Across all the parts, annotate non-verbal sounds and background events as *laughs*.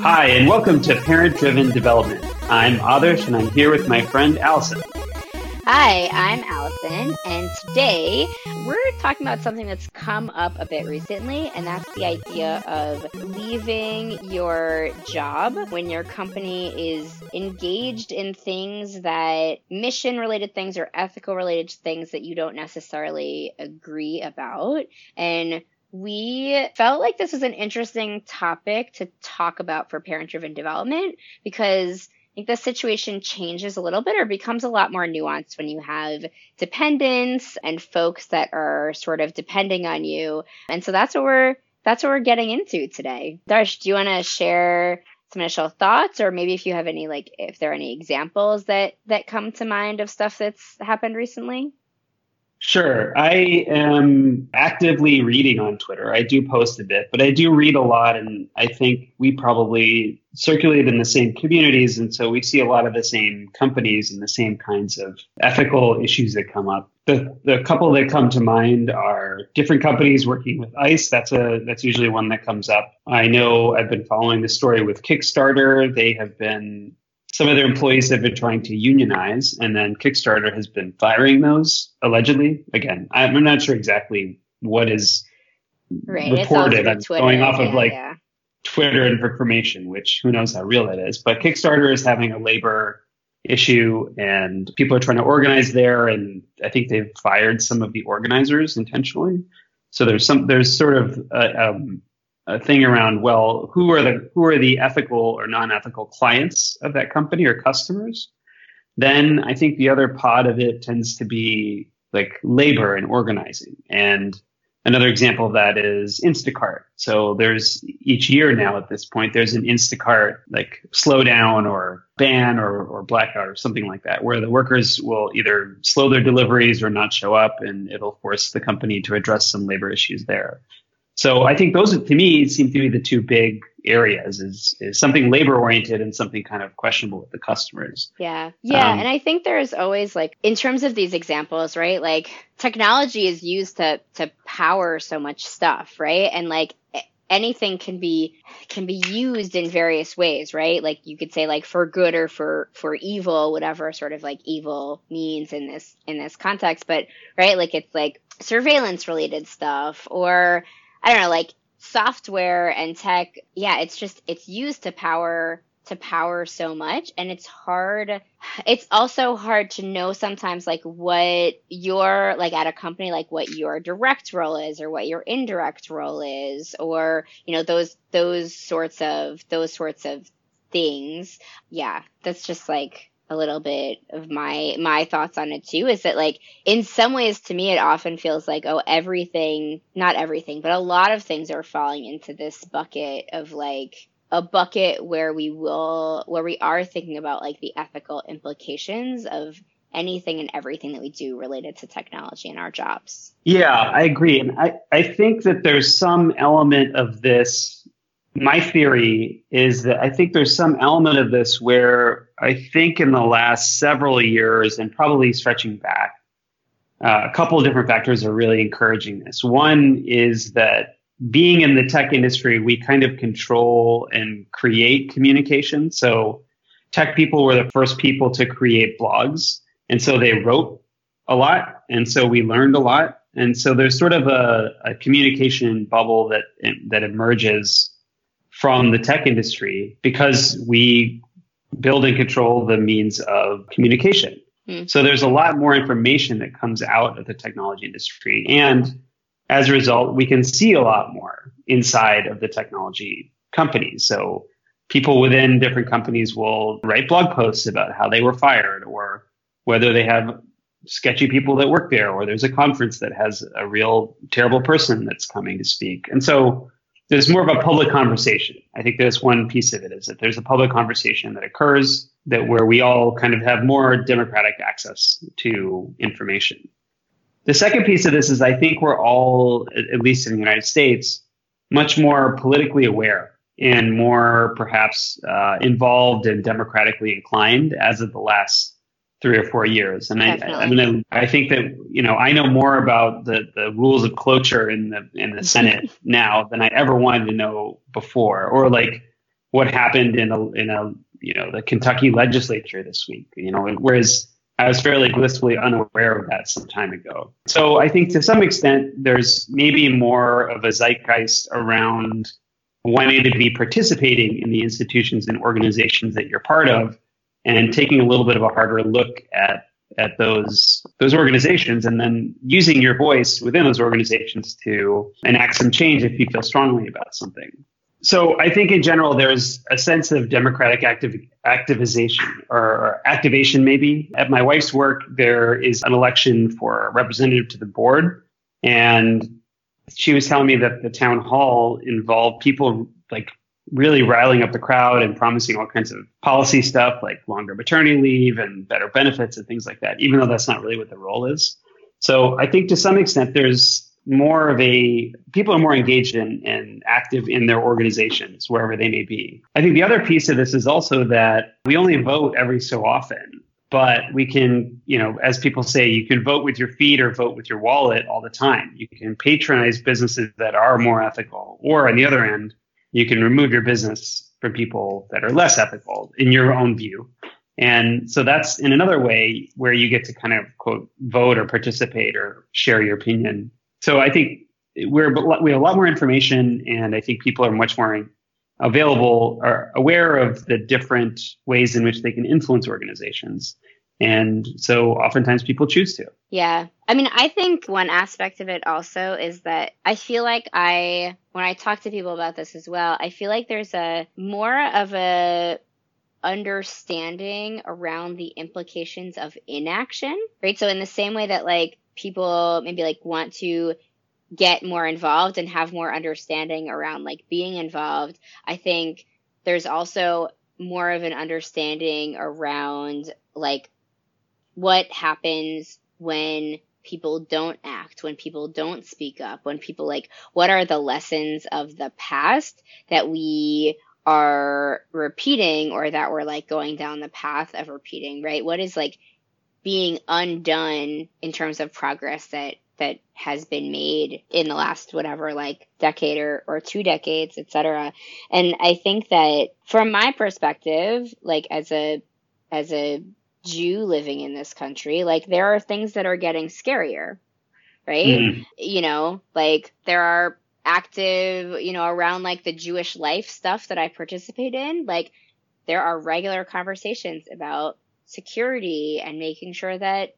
Hi, and welcome to Parent Driven Development. I'm Adarsh, and I'm here with my friend Allison. Hi, I'm Allison, and today we're talking about something that's come up a bit recently, and that's the idea of leaving your job when your company is engaged in things that mission related things or ethical related things that you don't necessarily agree about. And we felt like this was an interesting topic to talk about for parent driven development because think the situation changes a little bit or becomes a lot more nuanced when you have dependents and folks that are sort of depending on you. And so that's what we're that's what we're getting into today. Darsh, do you want to share some initial thoughts or maybe if you have any like if there are any examples that that come to mind of stuff that's happened recently? Sure. I am actively reading on Twitter. I do post a bit, but I do read a lot. And I think we probably circulate in the same communities. And so we see a lot of the same companies and the same kinds of ethical issues that come up. The, the couple that come to mind are different companies working with ICE. That's a that's usually one that comes up. I know I've been following the story with Kickstarter. They have been some of their employees have been trying to unionize, and then Kickstarter has been firing those allegedly. Again, I'm not sure exactly what is right. reported. I'm Twitter, going off yeah, of like yeah. Twitter and information, which who knows how real that is. But Kickstarter is having a labor issue, and people are trying to organize there, and I think they've fired some of the organizers intentionally. So there's some there's sort of a, um, a thing around well who are the who are the ethical or non-ethical clients of that company or customers? Then i think the other part of it tends to be like labor and organizing. And another example of that is instacart. So there's each year now at this point there's an instacart like slowdown or ban or, or blackout or something like that where the workers will either slow their deliveries or not show up and it'll force the company to address some labor issues there so I think those to me seem to be the two big areas is is something labor oriented and something kind of questionable with the customers. Yeah. Yeah, um, and I think there's always like in terms of these examples, right? Like technology is used to to power so much stuff, right? And like anything can be can be used in various ways right like you could say like for good or for for evil whatever sort of like evil means in this in this context but right like it's like surveillance related stuff or I don't know, like software and tech, yeah, it's just it's used to power to power so much and it's hard it's also hard to know sometimes like what your like at a company like what your direct role is or what your indirect role is or you know those those sorts of those sorts of things. Yeah that's just like a little bit of my my thoughts on it too is that like in some ways to me it often feels like oh everything not everything but a lot of things are falling into this bucket of like a bucket where we will where we are thinking about like the ethical implications of anything and everything that we do related to technology in our jobs. Yeah, I agree. And I, I think that there's some element of this my theory is that I think there's some element of this where I think in the last several years and probably stretching back, uh, a couple of different factors are really encouraging this. One is that being in the tech industry, we kind of control and create communication. So tech people were the first people to create blogs. And so they wrote a lot. And so we learned a lot. And so there's sort of a, a communication bubble that, that emerges from the tech industry because we build and control the means of communication. Mm. So there's a lot more information that comes out of the technology industry. And as a result, we can see a lot more inside of the technology companies. So people within different companies will write blog posts about how they were fired or whether they have sketchy people that work there or there's a conference that has a real terrible person that's coming to speak. And so there's more of a public conversation. I think there's one piece of it is that there's a public conversation that occurs that where we all kind of have more democratic access to information. The second piece of this is I think we're all, at least in the United States, much more politically aware and more perhaps uh, involved and democratically inclined as of the last three or four years. And I, I mean, I think that you know I know more about the, the rules of cloture in the in the Senate *laughs* now than I ever wanted to know before, or like what happened in a in a you know the Kentucky legislature this week. You know, whereas I was fairly blissfully unaware of that some time ago. So I think to some extent there's maybe more of a zeitgeist around wanting to be participating in the institutions and organizations that you're part of and taking a little bit of a harder look at at those those organizations and then using your voice within those organizations to enact some change if you feel strongly about something. So I think in general there's a sense of democratic active, activization or activation maybe. At my wife's work there is an election for a representative to the board and she was telling me that the town hall involved people like really riling up the crowd and promising all kinds of policy stuff like longer maternity leave and better benefits and things like that, even though that's not really what the role is. So I think to some extent there's more of a people are more engaged in and active in their organizations wherever they may be. I think the other piece of this is also that we only vote every so often, but we can, you know, as people say, you can vote with your feet or vote with your wallet all the time. You can patronize businesses that are more ethical, or on the other end, you can remove your business from people that are less ethical in your own view. And so that's in another way where you get to kind of quote vote or participate or share your opinion. So I think we're we have a lot more information, and I think people are much more available are aware of the different ways in which they can influence organizations. And so oftentimes people choose to. Yeah. I mean, I think one aspect of it also is that I feel like I, when I talk to people about this as well, I feel like there's a more of a understanding around the implications of inaction, right? So in the same way that like people maybe like want to get more involved and have more understanding around like being involved, I think there's also more of an understanding around like what happens when people don't act, when people don't speak up, when people like, what are the lessons of the past that we are repeating or that we're like going down the path of repeating, right? What is like being undone in terms of progress that that has been made in the last whatever like decade or, or two decades etc and i think that from my perspective like as a as a Jew living in this country, like there are things that are getting scarier, right? Mm. You know, like there are active, you know, around like the Jewish life stuff that I participate in, like there are regular conversations about security and making sure that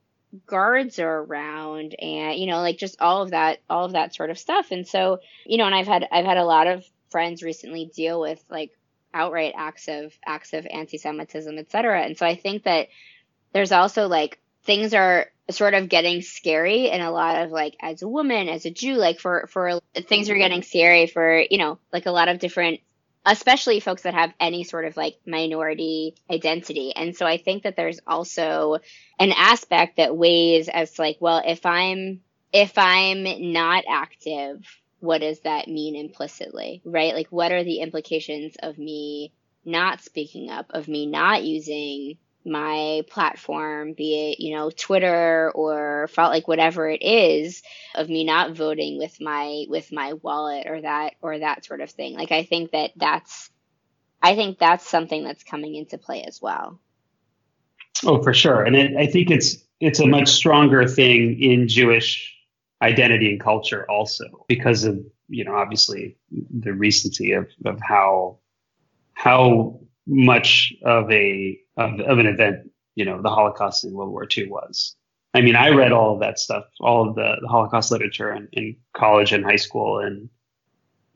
guards are around and you know like just all of that all of that sort of stuff and so you know and i've had i've had a lot of friends recently deal with like outright acts of acts of anti-semitism etc and so i think that there's also like things are sort of getting scary and a lot of like as a woman as a jew like for for things are getting scary for you know like a lot of different especially folks that have any sort of like minority identity. And so i think that there's also an aspect that weighs as like well if i'm if i'm not active what does that mean implicitly right? Like what are the implications of me not speaking up of me not using my platform, be it, you know, Twitter or felt like whatever it is of me not voting with my, with my wallet or that, or that sort of thing. Like, I think that that's, I think that's something that's coming into play as well. Oh, for sure. And it, I think it's, it's a much stronger thing in Jewish identity and culture also because of, you know, obviously the recency of, of how, how much of a of, of an event, you know, the Holocaust in World War II was. I mean, I read all of that stuff, all of the, the Holocaust literature in, in college and high school, and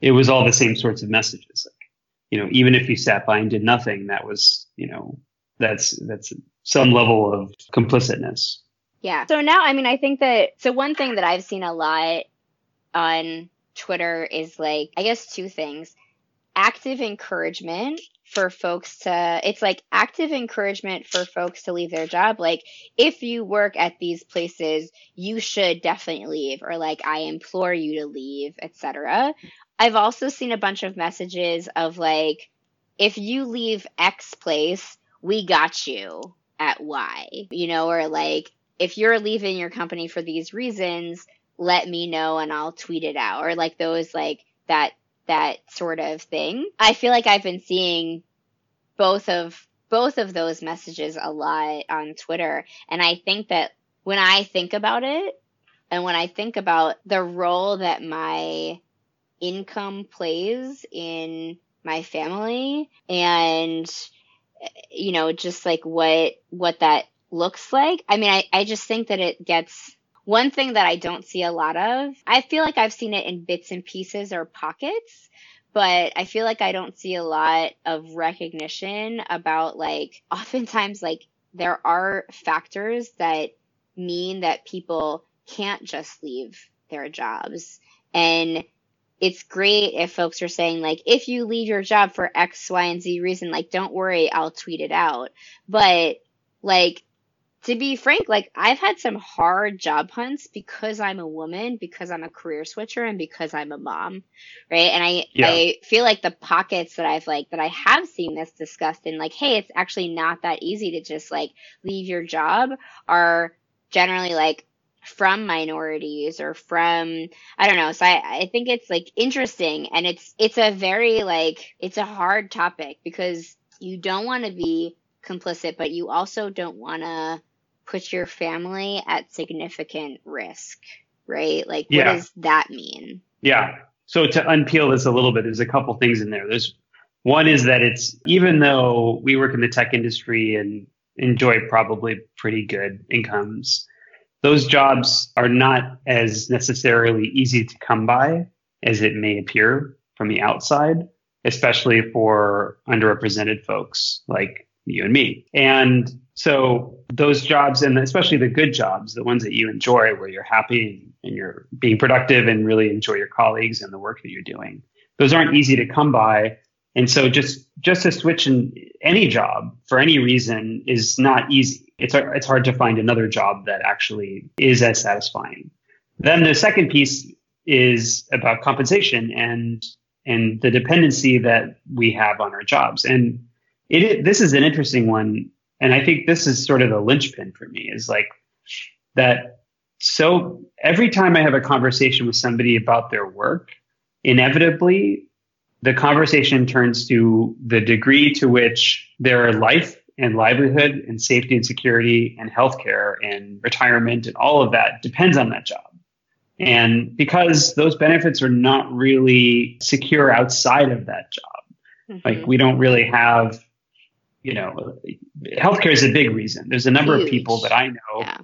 it was all the same sorts of messages. Like, you know, even if you sat by and did nothing, that was, you know, that's that's some level of complicitness. Yeah. So now, I mean, I think that so one thing that I've seen a lot on Twitter is like, I guess two things active encouragement for folks to it's like active encouragement for folks to leave their job. Like if you work at these places you should definitely leave or like i implore you to leave etc i've also seen a bunch of messages of like if you leave x place we got you at y you know, or like if you're leaving your company for these reasons, let me know and I'll tweet it out. Or like those like that that sort of thing. I feel like I've been seeing both of both of those messages a lot on Twitter and I think that when I think about it and when I think about the role that my income plays in my family and you know just like what what that looks like i mean i, I just think that it gets one thing that i don't see a lot of i feel like i've seen it in bits and pieces or pockets but i feel like i don't see a lot of recognition about like *laughs* oftentimes like there are factors that mean that people can't just leave their jobs. And it's great if folks are saying like if you leave your job for x y and z reason like don't worry i'll tweet it out. But like to be frank like i've had some hard job hunts because i'm a woman because i'm a career switcher and because i'm a mom right and i yeah. i feel like the pockets that i've like that i have seen this discussed in like hey it's actually not that easy to just like leave your job are generally like from minorities or from I don't know. So I, I think it's like interesting and it's it's a very like it's a hard topic because you don't want to be complicit, but you also don't want to put your family at significant risk, right? Like what yeah. does that mean? Yeah. So to unpeel this a little bit, there's a couple things in there. There's one is that it's even though we work in the tech industry and enjoy probably pretty good incomes, those jobs are not as necessarily easy to come by as it may appear from the outside, especially for underrepresented folks like you and me. And so those jobs, and especially the good jobs, the ones that you enjoy, where you're happy and you're being productive and really enjoy your colleagues and the work that you're doing, those aren't easy to come by. And so just just to switch in any job for any reason is not easy it's it's hard to find another job that actually is as satisfying. Then the second piece is about compensation and and the dependency that we have on our jobs. And it this is an interesting one, and I think this is sort of the linchpin for me is like that. So every time I have a conversation with somebody about their work, inevitably the conversation turns to the degree to which their life and livelihood and safety and security and healthcare and retirement and all of that depends on that job. And because those benefits are not really secure outside of that job, mm-hmm. like we don't really have, you know, healthcare is a big reason. There's a number Huge. of people that I know yeah.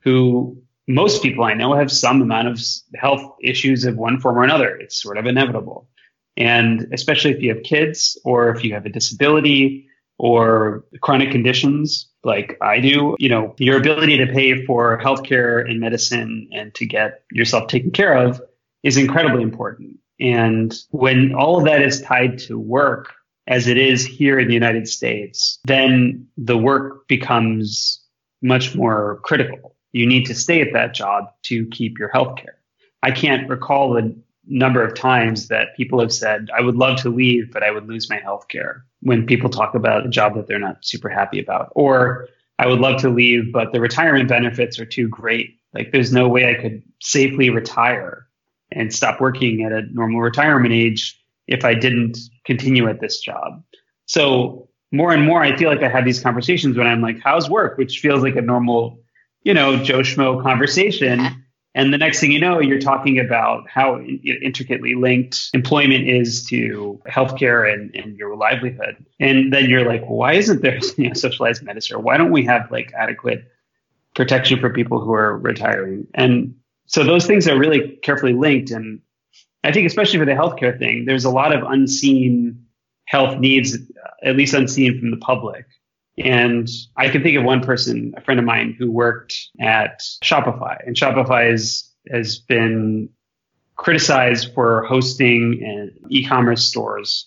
who most people I know have some amount of health issues of one form or another. It's sort of inevitable. And especially if you have kids or if you have a disability or chronic conditions like I do, you know, your ability to pay for healthcare and medicine and to get yourself taken care of is incredibly important. And when all of that is tied to work, as it is here in the United States, then the work becomes much more critical. You need to stay at that job to keep your health care. I can't recall the number of times that people have said, I would love to leave, but I would lose my health care when people talk about a job that they're not super happy about. Or I would love to leave, but the retirement benefits are too great. Like there's no way I could safely retire and stop working at a normal retirement age if I didn't continue at this job. So more and more, I feel like I have these conversations when I'm like, how's work? Which feels like a normal, you know, Joe Schmo conversation. And the next thing you know, you're talking about how intricately linked employment is to healthcare and, and your livelihood. And then you're like, well, why isn't there *laughs* you know, socialized medicine? Or why don't we have like adequate protection for people who are retiring? And so those things are really carefully linked. And I think especially for the healthcare thing, there's a lot of unseen health needs, at least unseen from the public. And I can think of one person, a friend of mine, who worked at Shopify. And Shopify is, has been criticized for hosting e-commerce stores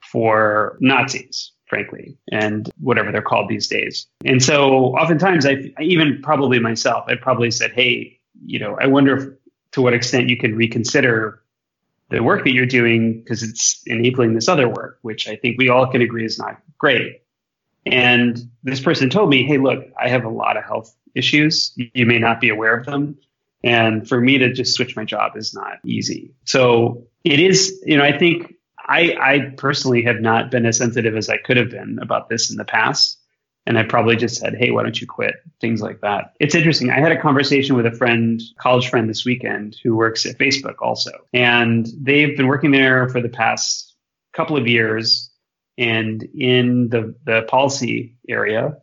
for Nazis, frankly, and whatever they're called these days. And so oftentimes I, even probably myself, I probably said, Hey, you know, I wonder if, to what extent you can reconsider the work that you're doing because it's enabling this other work, which I think we all can agree is not great. And this person told me, Hey, look, I have a lot of health issues. You may not be aware of them. And for me to just switch my job is not easy. So it is, you know, I think I, I personally have not been as sensitive as I could have been about this in the past. And I probably just said, Hey, why don't you quit? Things like that. It's interesting. I had a conversation with a friend, college friend this weekend who works at Facebook also. And they've been working there for the past couple of years and in the, the policy area,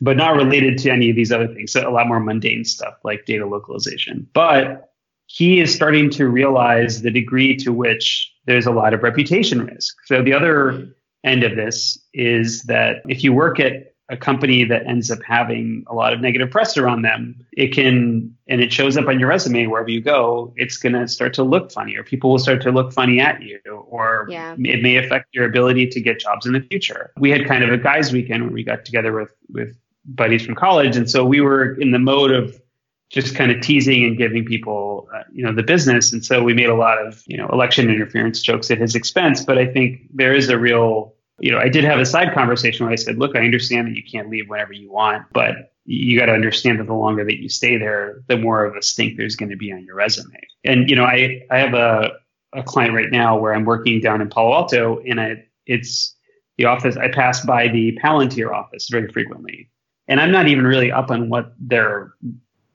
but not related to any of these other things. So a lot more mundane stuff like data localization. But he is starting to realize the degree to which there's a lot of reputation risk. So the other end of this is that if you work at a company that ends up having a lot of negative press around them, it can, and it shows up on your resume wherever you go, it's going to start to look funny or people will start to look funny at you or yeah. it may affect your ability to get jobs in the future. We had kind of a guys weekend where we got together with, with buddies from college. And so we were in the mode of just kind of teasing and giving people, uh, you know, the business. And so we made a lot of, you know, election interference jokes at his expense. But I think there is a real you know, I did have a side conversation where I said, look, I understand that you can't leave whenever you want, but you got to understand that the longer that you stay there, the more of a stink there's going to be on your resume. And, you know, I, I have a, a client right now where I'm working down in Palo Alto and I, it's the office. I pass by the Palantir office very frequently and I'm not even really up on what their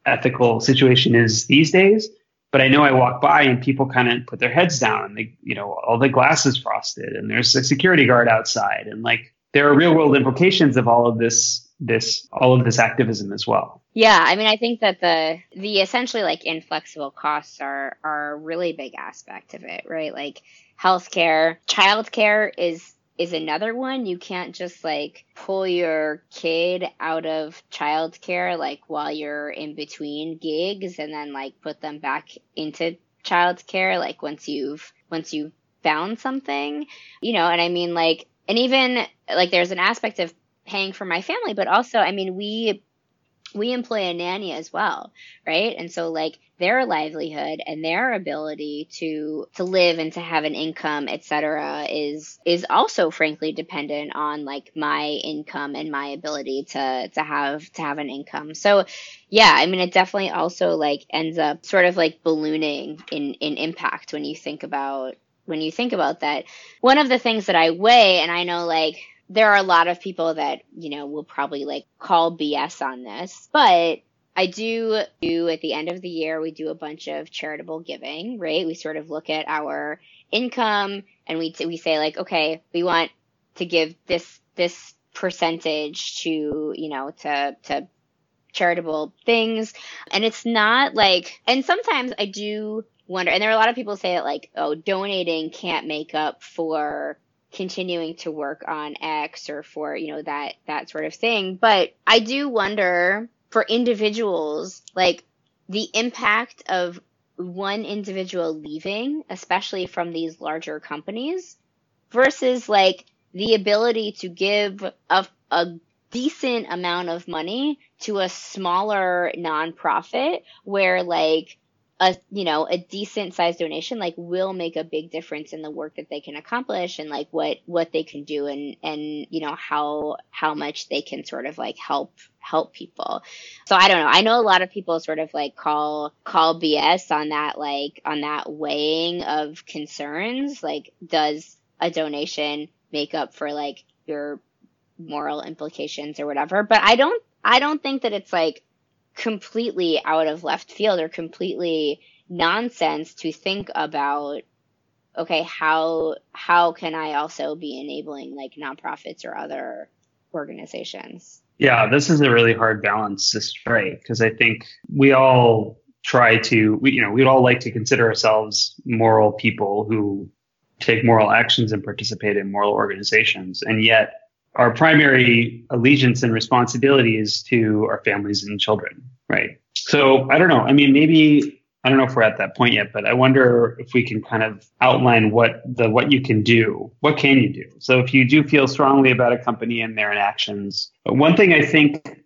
ethical situation is these days. But I know I walk by and people kind of put their heads down and they, you know, all the glass is frosted and there's a security guard outside and like there are real world implications of all of this this all of this activism as well. Yeah, I mean I think that the the essentially like inflexible costs are are a really big aspect of it, right? Like healthcare, childcare is is another one. You can't just like pull your kid out of childcare like while you're in between gigs and then like put them back into childcare like once you've once you've found something, you know, and I mean like and even like there's an aspect of paying for my family, but also I mean we we employ a nanny as well, right? And so like their livelihood and their ability to to live and to have an income, etc., is is also frankly dependent on like my income and my ability to to have to have an income. So yeah, I mean it definitely also like ends up sort of like ballooning in in impact when you think about when you think about that. One of the things that I weigh and I know like there are a lot of people that, you know, will probably like call BS on this, but I do do at the end of the year, we do a bunch of charitable giving, right? We sort of look at our income and we, we say like, okay, we want to give this, this percentage to, you know, to, to charitable things. And it's not like, and sometimes I do wonder, and there are a lot of people say that like, oh, donating can't make up for continuing to work on X or for, you know, that, that sort of thing. But I do wonder for individuals, like the impact of one individual leaving, especially from these larger companies versus like the ability to give a, a decent amount of money to a smaller nonprofit where like a you know a decent sized donation like will make a big difference in the work that they can accomplish and like what what they can do and and you know how how much they can sort of like help help people. So i don't know. I know a lot of people sort of like call call bs on that like on that weighing of concerns. Like does a donation make up for like your moral implications or whatever? But i don't i don't think that it's like completely out of left field or completely nonsense to think about okay how how can i also be enabling like nonprofits or other organizations? Yeah this is a really hard balance to strike because i think we all try to we, you know we'd all like to consider ourselves moral people who take moral actions and participate in moral organizations and yet our primary allegiance and responsibility is to our families and children, right? So I don't know. I mean, maybe I don't know if we're at that point yet, but I wonder if we can kind of outline what the what you can do. What can you do? So if you do feel strongly about a company and their actions, one thing I think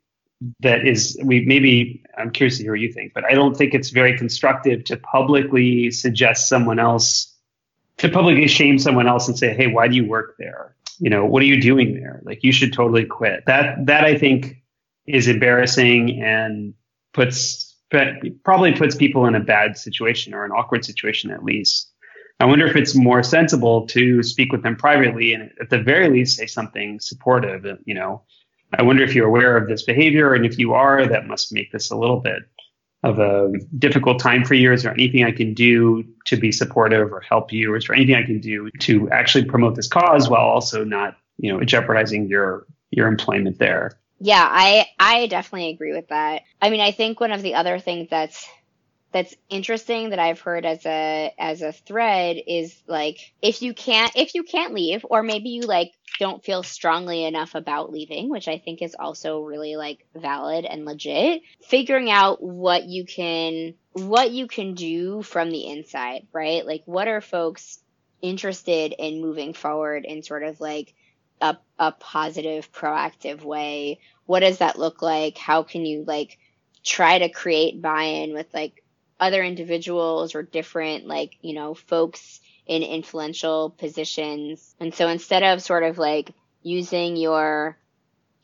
that is we maybe I'm curious to hear what you think, but I don't think it's very constructive to publicly suggest someone else to publicly shame someone else and say, "Hey, why do you work there?" You know, what are you doing there? Like you should totally quit. That that I think is embarrassing and puts probably puts people in a bad situation or an awkward situation at least. I wonder if it's more sensible to speak with them privately and at the very least say something supportive. You know, I wonder if you're aware of this behavior, and if you are, that must make this a little bit of a difficult time for you. Is there anything I can do to be supportive or help you? Is there anything I can do to actually promote this cause while also not, you know, jeopardizing your your employment there? Yeah, I I definitely agree with that. I mean, I think one of the other things that's that's interesting that I've heard as a as a thread is like if you can't if you can't leave or maybe you like don't feel strongly enough about leaving, which I think is also really like valid and legit, figuring out what you can what you can do from the inside, right? Like what are folks interested in moving forward in sort of like a, a positive proactive way what does that look like how can you like try to create buy-in with like other individuals or different like you know folks in influential positions. And so instead of sort of like using your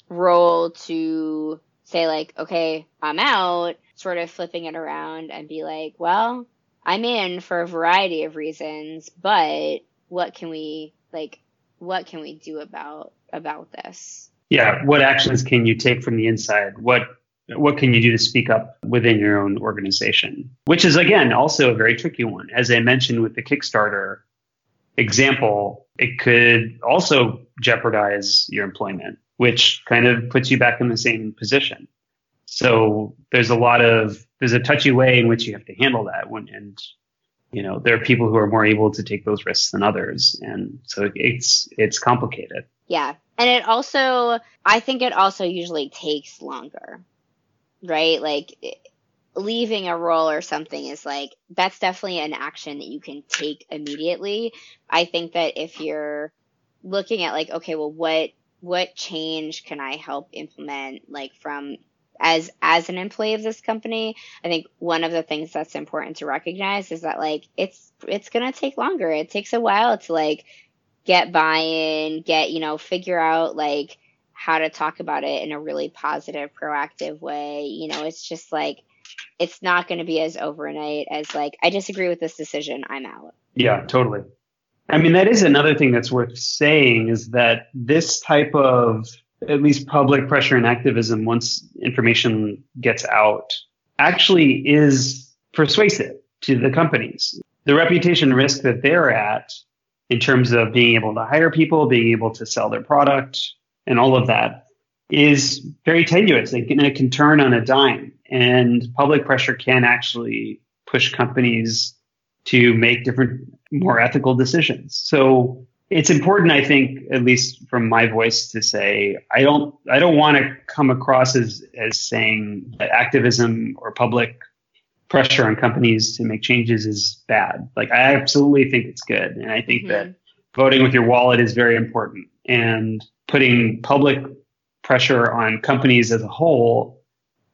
role to say like okay i'm out sort of flipping it around and be like well i'm in for a variety of reasons but what can we like what can we do about about this? Yeah what actions can you take from the inside? What what can you do to speak up within your own organization? Which is, again, also a very tricky one. As I mentioned with the Kickstarter example, it could also jeopardize your employment, which kind of puts you back in the same position. So there's a lot of, there's a touchy way in which you have to handle that when, and, you know, there are people who are more able to take those risks than others. And so it's, it's complicated. Yeah. And it also, I think it also usually takes longer right? Like leaving a role or something is like that's definitely an action that you can take immediately. I think that if you're looking at like okay, well what what change can I help implement like from as as an employee of this company, I think one of the things that's important to recognize is that like it's it's going to take longer. It takes a while to like get buy-in, get, you know, figure out like how to talk about it in a really positive, proactive way. You know, it's just like it's not going to be as overnight as like I disagree with this decision, I'm out. Yeah, totally. I mean, that is another thing that's worth saying is that this type of at least public pressure and activism once information gets out actually is persuasive to the companies. The reputation risk that they're at in terms of being able to hire people, being able to sell their product, and all of that is very tenuous and it can turn on a dime. And public pressure can actually push companies to make different, more ethical decisions. So it's important, I think, at least from my voice, to say I don't I don't want to come across as as saying that activism or public pressure on companies to make changes is bad. Like I absolutely think it's good, and I think mm-hmm. that voting with your wallet is very important. And putting public pressure on companies as a whole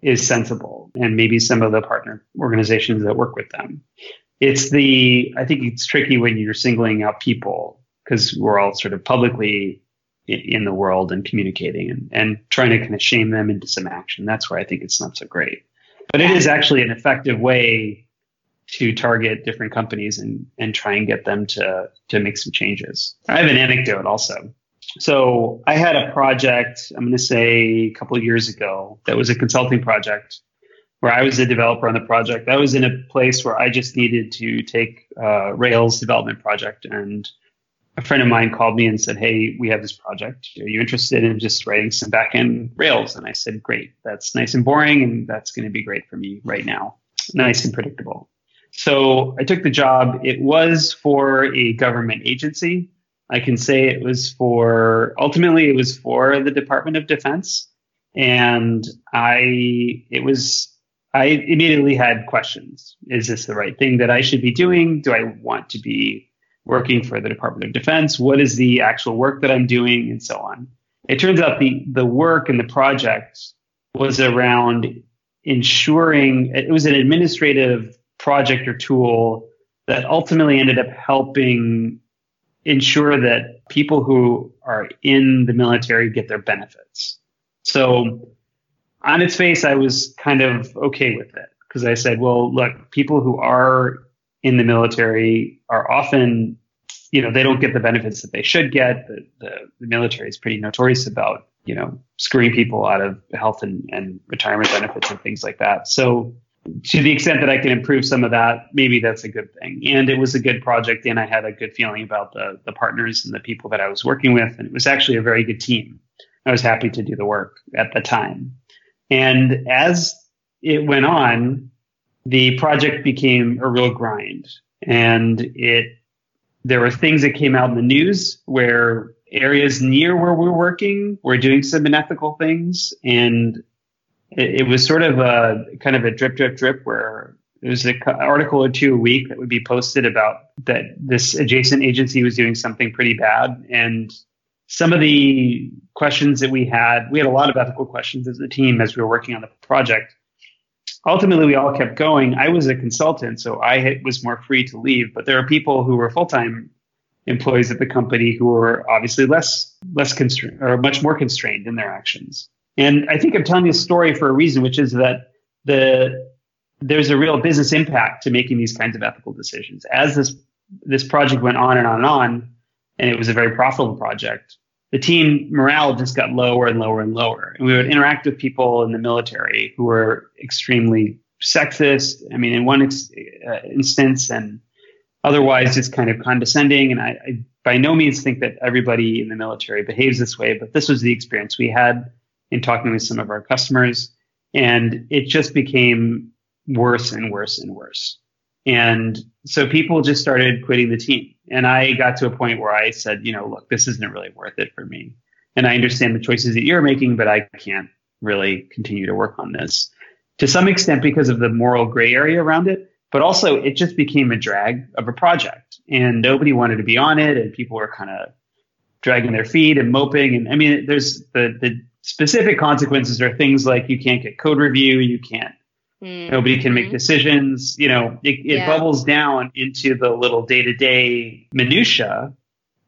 is sensible and maybe some of the partner organizations that work with them. It's the, I think it's tricky when you're singling out people because we're all sort of publicly in the world and communicating and, and trying to kind of shame them into some action. That's where I think it's not so great. But it is actually an effective way to target different companies and, and try and get them to, to make some changes. I have an anecdote also. So I had a project, I'm going to say a couple years ago, that was a consulting project where I was a developer on the project. I was in a place where I just needed to take a Rails development project. And a friend of mine called me and said, Hey, we have this project. Are you interested in just writing some backend Rails? And I said, Great. That's nice and boring. And that's going to be great for me right now. Nice and predictable. So I took the job. It was for a government agency. I can say it was for ultimately it was for the Department of Defense, and I it was I immediately had questions. Is this the right thing that I should be doing? Do I want to be working for the Department of Defense? What is the actual work that I'm doing, and so on. It turns out the the work and the project was around ensuring it was an administrative project or tool that ultimately ended up helping ensure that people who are in the military get their benefits. So on its face, I was kind of okay with it because I said, well, look, people who are in the military are often, you know, they don't get the benefits that they should get. The, the, the military is pretty notorious about, you know, screwing people out of health and, and retirement benefits and things like that. So to the extent that I can improve some of that, maybe that's a good thing. And it was a good project, and I had a good feeling about the the partners and the people that I was working with, and it was actually a very good team. I was happy to do the work at the time. And as it went on, the project became a real grind, and it there were things that came out in the news where areas near where we we're working were doing some unethical things, and it, it, was sort of a kind of a drip, drip, drip where there was an article or two a week that would be posted about that this adjacent agency was doing something pretty bad. And some of the questions that we had, we had a lot of ethical questions as a team as we were working on the project. Ultimately, we all kept going. I was a consultant, so I was more free to leave. But there are people who were full time employees at the company who were obviously less less constrained or much more constrained in their actions. And I think I'm telling this story for a reason, which is that the there's a real business impact to making these kinds of ethical decisions. As this this project went on and on and on, and it was a very profitable project, the team morale just got lower and lower and lower. And we would interact with people in the military who were extremely sexist. I mean, in one ex- uh, instance, and otherwise just kind of condescending. And I, I by no means think that everybody in the military behaves this way, but this was the experience we had in talking with some of our customers. And it just became worse and worse and worse. And so people just started quitting the team. And I got to a point where I said, you know, look, this isn't really worth it for me. And I understand the choices that you're making, but I can't really continue to work on this to some extent because of the moral gray area around it. But also it just became a drag of a project and nobody wanted to be on it. And people were kind of dragging their feet and moping. And I mean, there's the, the specific consequences are things like you can't get code review, you can't, mm-hmm. nobody can make decisions. You know, it, it yeah. bubbles down into the little day to day minutia,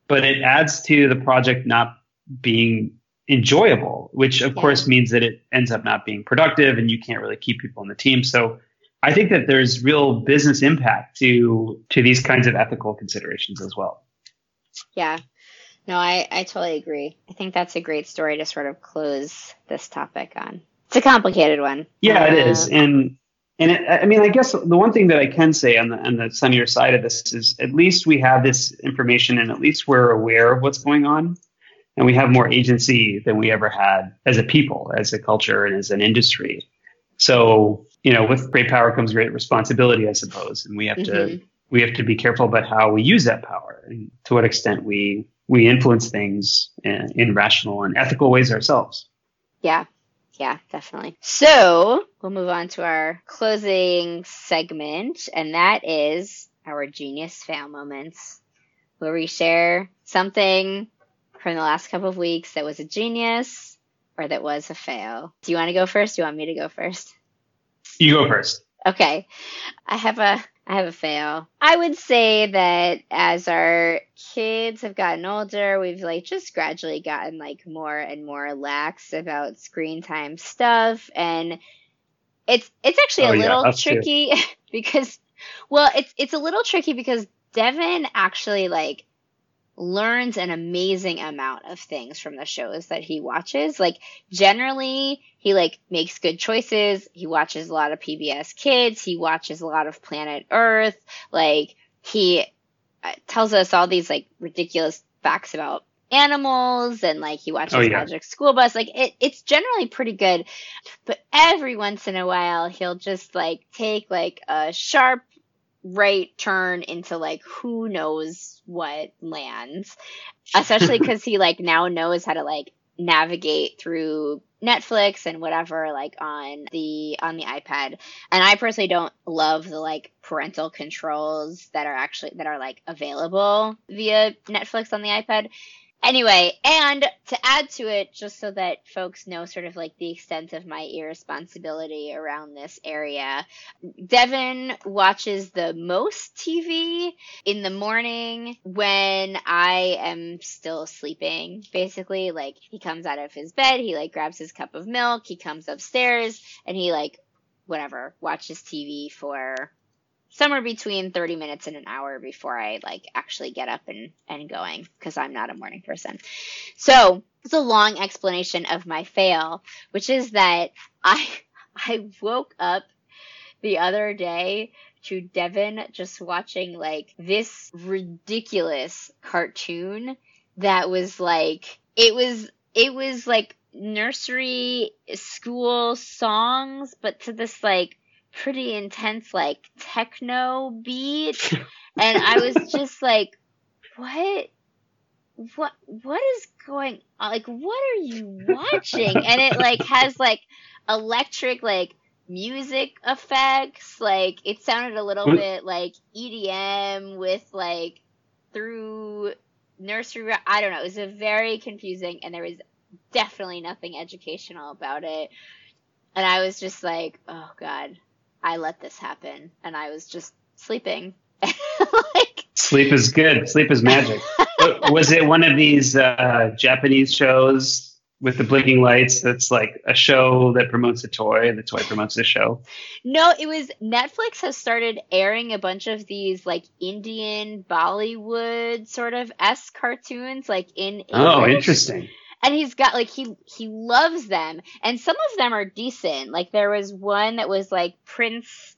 but it adds to the project not being enjoyable, which of yeah. course means that it ends up not being productive and you can't really keep people on the team. So I think that there's real business impact to to these kinds of ethical considerations as well. Yeah. No, I, I totally agree. I think that's a great story to sort of close this topic on. It's a complicated one. Yeah, uh, it is. And and it, I mean, I guess the one thing that I can say on the on the sunnier side of this is at least we have this information and at least we're aware of what's going on. And we have more agency than we ever had as a people, as a culture, and as an industry. So, you know, with great power comes great responsibility, I suppose. And we have mm-hmm. to we have to be careful about how we use that power and to what extent we we influence things in, in rational and ethical ways ourselves. Yeah, yeah, definitely. So we'll move on to our closing segment, and that is our genius fail moments, where we share something from the last couple of weeks that was a genius or that was a fail. Do you want to go first? Do you want me to go first? You go first. Okay. I have a I have a fail. I would say that as our kids have gotten older, we've like just gradually gotten like more and more lax about screen time stuff and it's it's actually oh, a little yeah, tricky *laughs* because well, it's it's a little tricky because Devin actually like learns an amazing amount of things from the shows that he watches. Like generally, he like makes good choices. He watches a lot of PBS Kids. He watches a lot of Planet Earth. Like he uh, tells us all these like ridiculous facts about animals and like he watches oh, yeah. Magic School Bus. Like it, it's generally pretty good, but every once in a while he'll just like take like a sharp right turn into like who knows what lands. Especially *laughs* because he like now knows how to like navigate through netflix and whatever like on the on the ipad. And i personally don't love the like parental controls that are actually that are like available via netflix on the ipad Anyway, and to add to it, just so that folks know sort of like the extent of my irresponsibility around this area, Devin watches the most TV in the morning when I am still sleeping. Basically, like he comes out of his bed, he like grabs his cup of milk, he comes upstairs, and he like whatever watches TV for somewhere between 30 minutes and an hour before I like actually get up and, and going because I'm not a morning person. So it's a long explanation of my fail, which is that I, *laughs* I woke up the other day to Devin just watching like this ridiculous cartoon that was like, it was, it was like nursery school songs, but to this like pretty intense like techno beat. *laughs* And I was just like what? What what is going on? Like what are you watching? And it like has like electric like music effects. Like it sounded a little bit like EDM with like through nursery I don't know. It was a very confusing and there was definitely nothing educational about it. And I was just like oh god I let this happen and I was just sleeping. *laughs* like sleep is good. Sleep is magic. *laughs* was it one of these uh, Japanese shows with the blinking lights that's like a show that promotes a toy and the toy promotes the show? No, it was Netflix has started airing a bunch of these like Indian Bollywood sort of s cartoons like in English. Oh, interesting and he's got like he he loves them. And some of them are decent. Like there was one that was like prince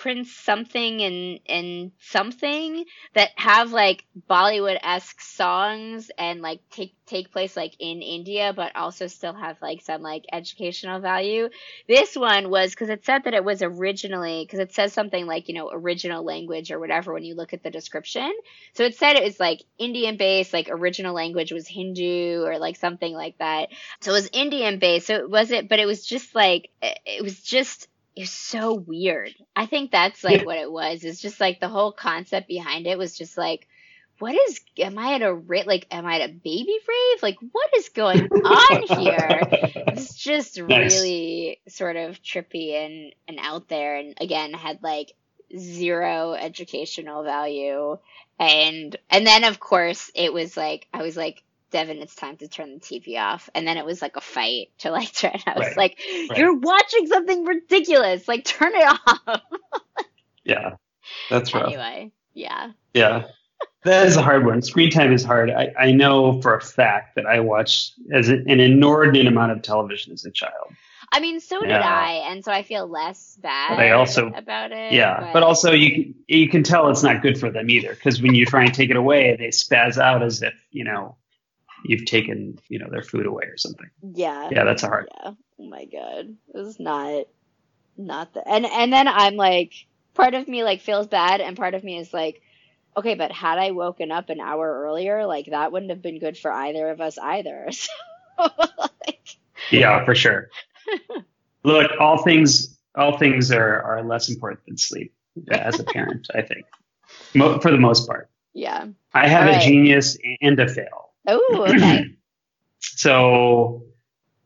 Prince something and and something that have like Bollywood esque songs and like take take place like in India, but also still have like some like educational value. This one was because it said that it was originally because it says something like you know original language or whatever when you look at the description. So it said it was like Indian based, like original language was Hindu or like something like that. So it was Indian based. So it wasn't, but it was just like it was just is so weird. I think that's like what it was. It's just like the whole concept behind it was just like, what is, am I at a, like, am I at a baby rave? Like, what is going *laughs* on here? it's just nice. really sort of trippy and, and out there. And again, had like zero educational value. And, and then of course it was like, I was like, Devin, it's time to turn the TV off. And then it was like a fight to like turn. I was right. like, you're watching something ridiculous. Like, turn it *laughs* off. yeah, that's rough. Anyway, yeah. Yeah. That is a hard one. Screen time is hard. I, I know for a fact that I watched as an inordinate amount of television as a child. I mean, so did yeah. I, and so I feel less bad. But I also about it. Yeah, but, but also you you can tell it's not good for them either because when you try and take it away, they spaz out as if you know you've taken you know their food away or something. Yeah. Yeah, that's a hard. Yeah. Oh my god, this is not not the and and then I'm like, part of me like feels bad, and part of me is like, okay, but had I woken up an hour earlier, like that wouldn't have been good for either of us either. *laughs* So, like... Yeah, for sure. *laughs* Look, all things all things are are less important than sleep as a parent. I think, Mo- for the most part. Yeah. I have a genius and a fail. Oh, okay. *clears throat* so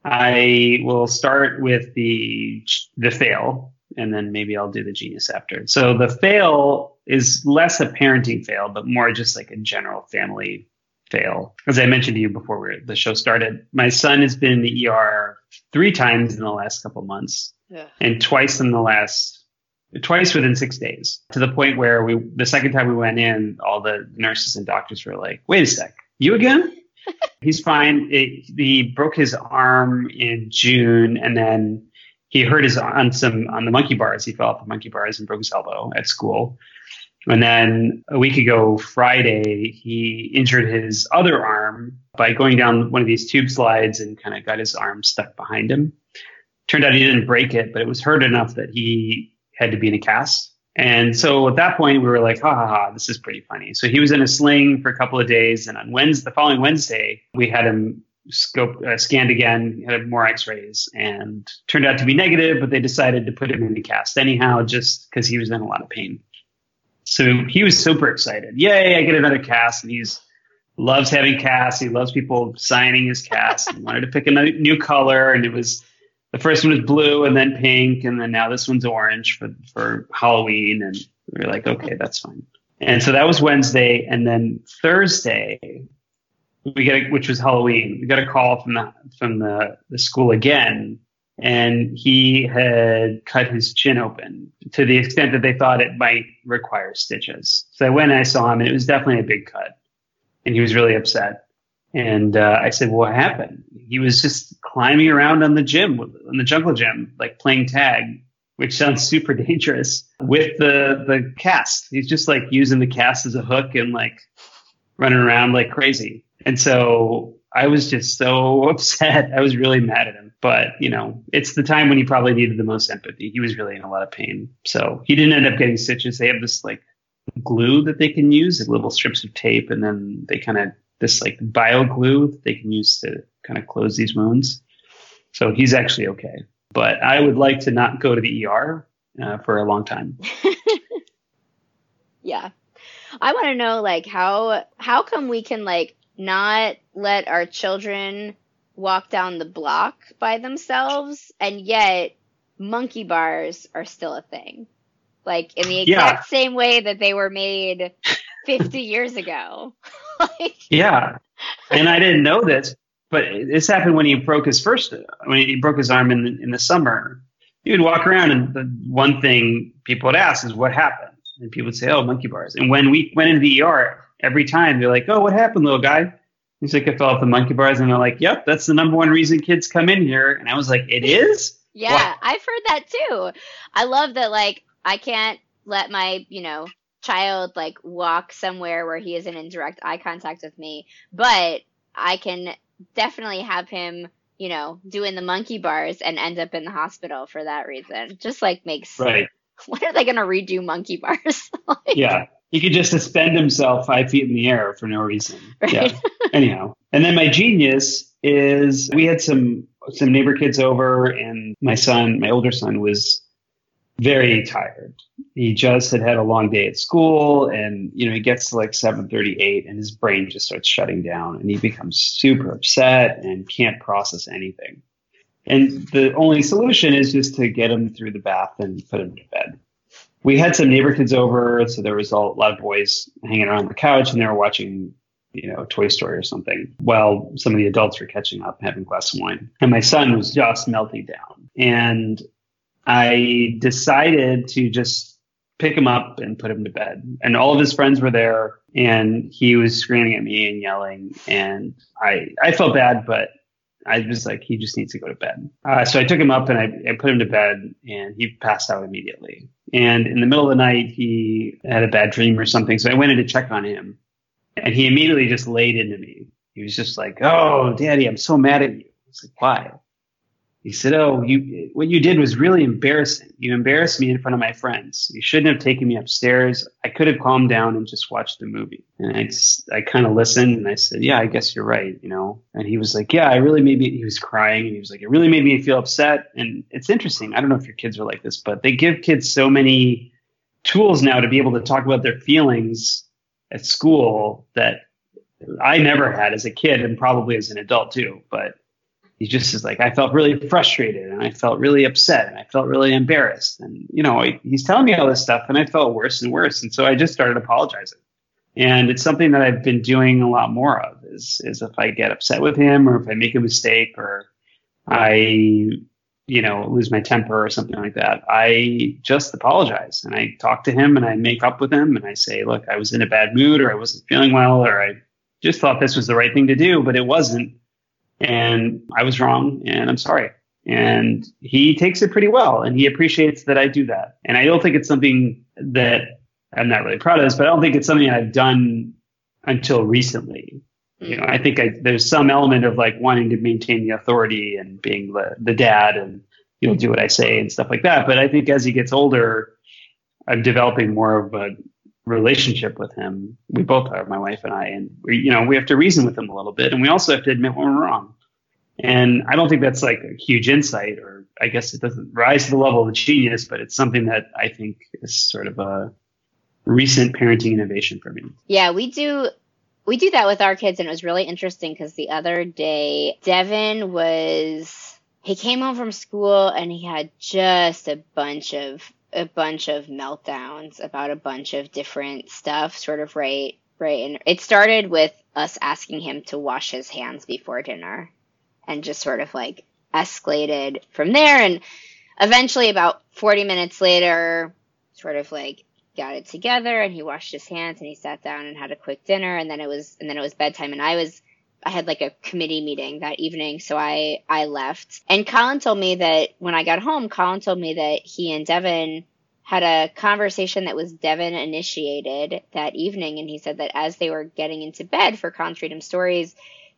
I will start with the the fail, and then maybe I'll do the genius after. So the fail is less a parenting fail, but more just like a general family fail. As I mentioned to you before the show started, my son has been in the ER three times in the last couple months, yeah. and twice in the last twice within six days to the point where we the second time we went in all the nurses and doctors were like wait a sec you again? He's fine. It, he broke his arm in June, and then he hurt his on some on the monkey bars. He fell off the monkey bars and broke his elbow at school. And then a week ago, Friday, he injured his other arm by going down one of these tube slides and kind of got his arm stuck behind him. Turned out he didn't break it, but it was hurt enough that he had to be in a cast. And so at that point, we were like, ha ha ha, this is pretty funny. So he was in a sling for a couple of days. And on Wednesday, the following Wednesday, we had him scope uh, scanned again, had more x-rays and turned out to be negative, but they decided to put him in the cast anyhow, just because he was in a lot of pain. So he was super excited. Yay, I get another cast. And he's loves having casts. He loves people signing his cast. he wanted to pick a new color, and it was the first one was blue, and then pink, and then now this one's orange for for Halloween. And we were like, okay, that's fine. And so that was Wednesday, and then Thursday we get a, which was Halloween. We got a call from the from the, the school again, and he had cut his chin open to the extent that they thought it might require stitches. So I went and I saw him, and it was definitely a big cut, and he was really upset. And uh, I said, "What happened?" He was just climbing around on the gym, on the jungle gym, like playing tag, which sounds super *laughs* dangerous. With the the cast, he's just like using the cast as a hook and like running around like crazy. And so I was just so *laughs* upset. I was really mad at him. But, you know, it's the time when he probably needed the most empathy. He was really in a lot of pain. So he didn't end up getting stitches. They have this like glue that they can use, little strips of tape, and then they kind of this like bio glue that they can use to kind of close these wounds. So he's actually okay. But I would like to not go to the ER uh, for a long time. *laughs* yeah. I want to know like how how come we can like not let our children walk down the block by themselves and yet monkey bars are still a thing like in the exact yeah. same way that they were made 50 years ago *laughs* *laughs* like, yeah and i didn't know this but this happened when he broke his first when he broke his arm in the, in the summer he would walk around and the one thing people would ask is what happened and people would say oh monkey bars and when we went into the er every time they're like, "Oh, what happened, little guy?" He's like, "I fell off the monkey bars," and they're like, "Yep, that's the number one reason kids come in here." And I was like, "It is." Yeah, I've heard that too. I love that. Like, I can't let my you know child like walk somewhere where he isn't in direct eye contact with me, but I can definitely have him you know, doing the monkey bars and end up in the hospital for that reason. Just like makes right. *laughs* What are they going to redo monkey bars? *laughs* like, yeah, he could just suspend himself five feet in the air for no reason. Right. Yeah. *laughs* Anyhow, and then my genius is we had some some neighbor kids over, and my son, my older son, was very tired. He just had had a long day at school, and you know he gets to like seven thirty eight, and his brain just starts shutting down, and he becomes super upset and can't process anything. And the only solution is just to get him through the bath and put him to bed we had some neighbor kids over, so there was a lot of boys hanging around the couch, and they were watching, you know, Toy Story or something, while some of the adults were catching up, having a glass of wine, and my son was just melting down. And I decided to just pick him up and put him to bed. And all of his friends were there, and he was screaming at me and yelling, and I I felt bad, but I was like, he just needs to go to bed. Uh, so I took him up and I, I, put him to bed and he passed out immediately. And in the middle of the night, he had a bad dream or something. So I went in to check on him and he immediately just laid into me. He was just like, Oh, daddy, I'm so mad at you. I was like, why? He said, "Oh, you what you did was really embarrassing. You embarrassed me in front of my friends. You shouldn't have taken me upstairs. I could have calmed down and just watched the movie." And I I kind of listened and I said, "Yeah, I guess you're right." You know. And he was like, "Yeah, I really made me." He was crying and he was like, "It really made me feel upset." And it's interesting. I don't know if your kids are like this, but they give kids so many tools now to be able to talk about their feelings at school that I never had as a kid and probably as an adult too. But he just is like, I felt really frustrated and I felt really upset and I felt really embarrassed. And, you know, he's telling me all this stuff and I felt worse and worse. And so I just started apologizing. And it's something that I've been doing a lot more of is, is if I get upset with him or if I make a mistake or I, you know, lose my temper or something like that, I just apologize and I talk to him and I make up with him and I say, look, I was in a bad mood or I wasn't feeling well or I just thought this was the right thing to do, but it wasn't and I was wrong and I'm sorry. And he takes it pretty well and he appreciates that I do that. And I don't think it's something that I'm not really proud of this, but I don't think it's something I've done until recently. You know, I think I, there's some element of like wanting to maintain the authority and being the, the dad and you'll do what I say and stuff like that. But I think as he gets older, I'm developing more of a relationship with him. We both are, my wife and I, and we, you know, we have to reason with him a little bit, and we also have to admit when we're wrong. And I don't think that's like a huge insight, or I guess it doesn't rise to the level of genius, but it's something that I think is sort of a recent parenting innovation for me. Yeah, we do we do that with our kids, and it was really interesting because the other day, Devin was, he came home from school and he had just a bunch of, a bunch of meltdowns about a bunch of different stuff, sort of right, right. And it started with us asking him to wash his hands before dinner and just sort of like escalated from there. And eventually, about 40 minutes later, sort of like got it together and he washed his hands and he sat down and had a quick dinner and then it was and then it was bedtime and I was I had like a committee meeting that evening so I I left. And Colin told me that when I got home Colin told me that he and Devin had a conversation that was Devin initiated that evening and he said that as they were getting into bed for Colin's Freedom Stories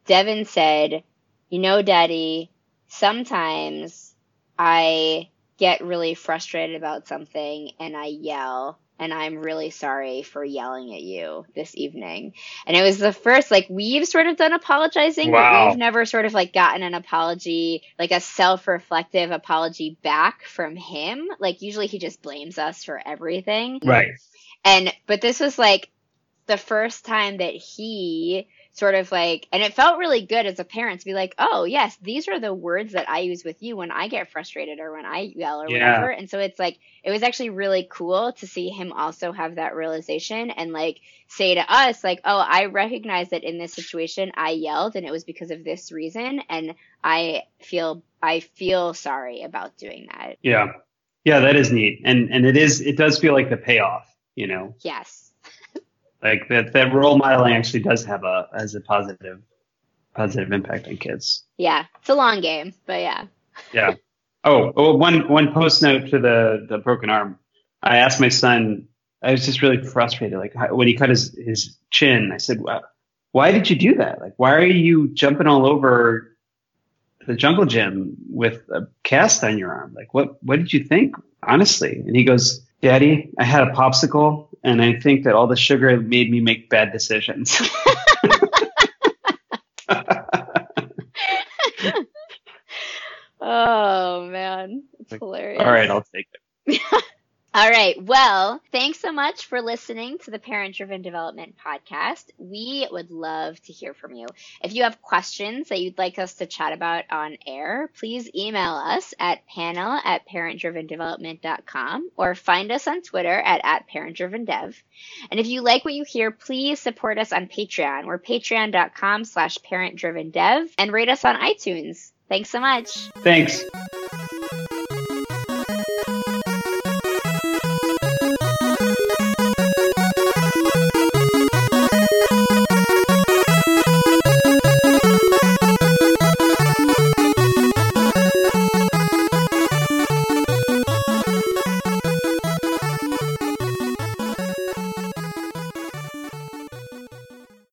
Devin said you know daddy sometimes I get really frustrated about something and I yell and I'm really sorry for yelling at you this evening. And it was the first, like, we've sort of done apologizing, wow. but we've never sort of like gotten an apology, like a self reflective apology back from him. Like, usually he just blames us for everything. Right. And, but this was like the first time that he sort of like, and it felt really good as a parent to be like, oh, yes, these are the words that I use with you when I get frustrated or when I yell or yeah. whatever. And so it's like, it was actually really cool to see him also have that realization and like say to us, like, oh, I recognize that in this situation I yelled and it was because of this reason. And I feel, I feel sorry about doing that. Yeah. Yeah, that is neat. And, and it is, it does feel like the payoff, you know? Yes like that that role modeling actually does have a has a positive positive impact on kids. Yeah, it's a long game, but yeah. yeah. Oh, oh, one one post note to the the broken arm. I asked my son. I was just really frustrated. Like when he cut his his chin, I said, well, "Why did you do that? Like, why are you jumping all over the jungle gym with a cast on your arm? Like, what what did you think, honestly?" And he goes, "Daddy, I had a popsicle and I think that all the sugar made me make bad decisions. *laughs* *laughs* oh man, it's hilarious. All right, I'll take it. *laughs* All right. Well, thanks so much for listening to the Parent Driven Development Podcast. We would love to hear from you. If you have questions that you'd like us to chat about on air, please email us at panel at parentdrivendevelopment.com or find us on Twitter at, at parentdrivendev. And if you like what you hear, please support us on Patreon. We're patreon.com slash parentdrivendev and rate us on iTunes. Thanks so much. Thanks.